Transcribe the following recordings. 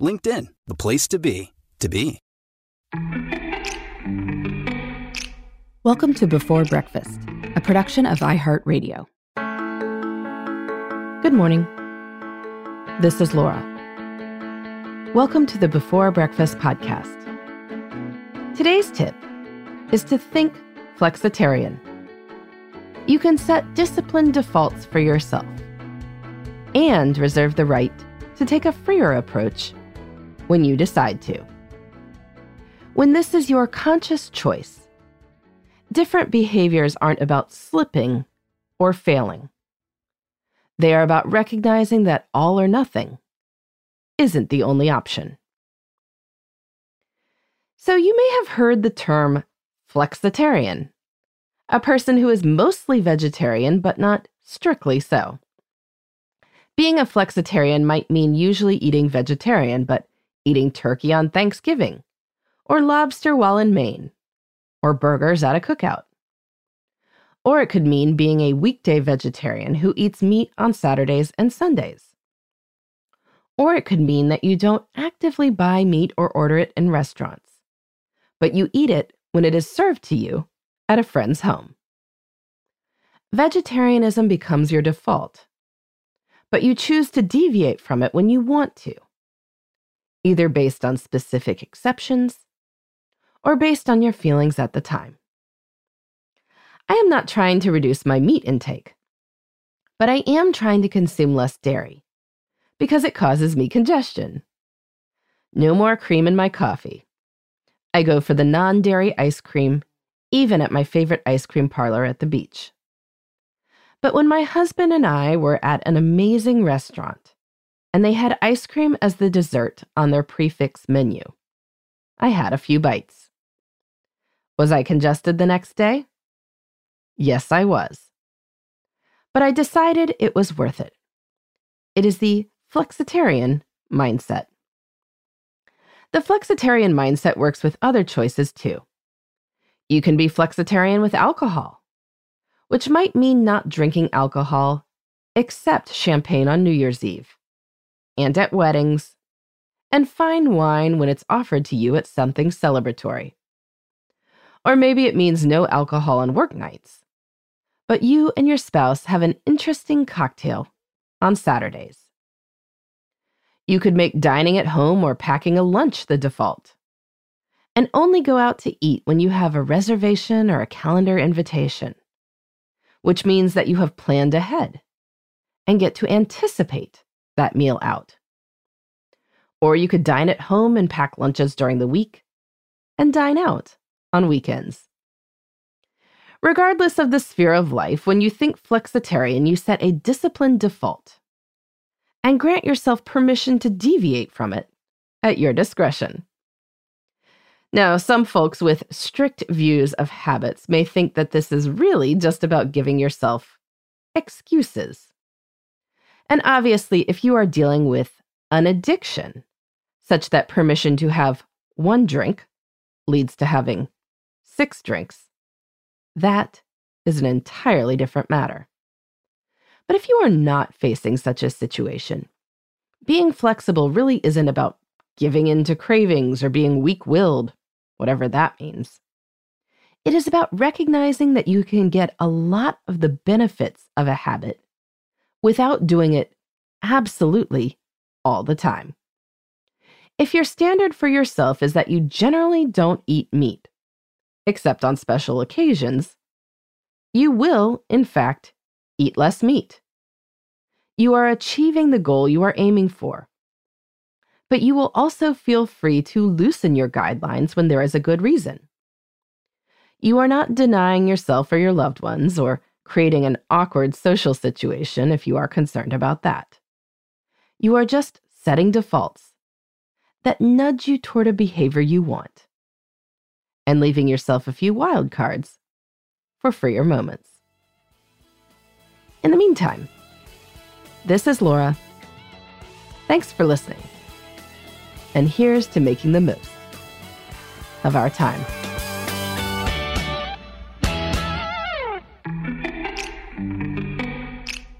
LinkedIn, the place to be, to be. Welcome to Before Breakfast, a production of iHeartRadio. Good morning. This is Laura. Welcome to the Before Breakfast podcast. Today's tip is to think flexitarian. You can set disciplined defaults for yourself and reserve the right to take a freer approach when you decide to. When this is your conscious choice, different behaviors aren't about slipping or failing. They are about recognizing that all or nothing isn't the only option. So, you may have heard the term flexitarian, a person who is mostly vegetarian but not strictly so. Being a flexitarian might mean usually eating vegetarian, but eating turkey on Thanksgiving, or lobster while in Maine, or burgers at a cookout. Or it could mean being a weekday vegetarian who eats meat on Saturdays and Sundays. Or it could mean that you don't actively buy meat or order it in restaurants, but you eat it when it is served to you at a friend's home. Vegetarianism becomes your default, but you choose to deviate from it when you want to, either based on specific exceptions or based on your feelings at the time. I am not trying to reduce my meat intake, but I am trying to consume less dairy because it causes me congestion. No more cream in my coffee. I go for the non dairy ice cream, even at my favorite ice cream parlor at the beach. But when my husband and I were at an amazing restaurant and they had ice cream as the dessert on their prefix menu, I had a few bites. Was I congested the next day? Yes, I was. But I decided it was worth it. It is the flexitarian mindset. The flexitarian mindset works with other choices too. You can be flexitarian with alcohol, which might mean not drinking alcohol except champagne on New Year's Eve, and at weddings, and fine wine when it's offered to you at something celebratory. Or maybe it means no alcohol on work nights, but you and your spouse have an interesting cocktail on Saturdays. You could make dining at home or packing a lunch the default. And only go out to eat when you have a reservation or a calendar invitation, which means that you have planned ahead and get to anticipate that meal out. Or you could dine at home and pack lunches during the week and dine out on weekends. Regardless of the sphere of life, when you think flexitarian, you set a disciplined default and grant yourself permission to deviate from it at your discretion. Now, some folks with strict views of habits may think that this is really just about giving yourself excuses. And obviously, if you are dealing with an addiction, such that permission to have one drink leads to having six drinks, that is an entirely different matter. But if you are not facing such a situation, being flexible really isn't about giving in to cravings or being weak willed, whatever that means. It is about recognizing that you can get a lot of the benefits of a habit without doing it absolutely all the time. If your standard for yourself is that you generally don't eat meat, except on special occasions, you will, in fact, eat less meat. You are achieving the goal you are aiming for. But you will also feel free to loosen your guidelines when there is a good reason. You are not denying yourself or your loved ones or creating an awkward social situation if you are concerned about that. You are just setting defaults that nudge you toward a behavior you want and leaving yourself a few wild cards for freer moments. In the meantime, this is Laura. Thanks for listening. And here's to making the most of our time.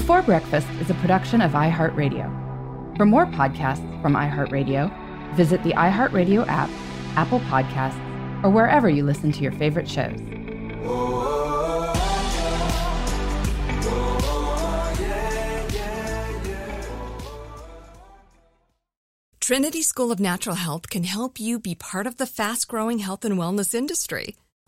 Before Breakfast is a production of iHeartRadio. For more podcasts from iHeartRadio, visit the iHeartRadio app, Apple Podcasts, or wherever you listen to your favorite shows. Trinity School of Natural Health can help you be part of the fast growing health and wellness industry.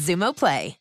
Xumo Play.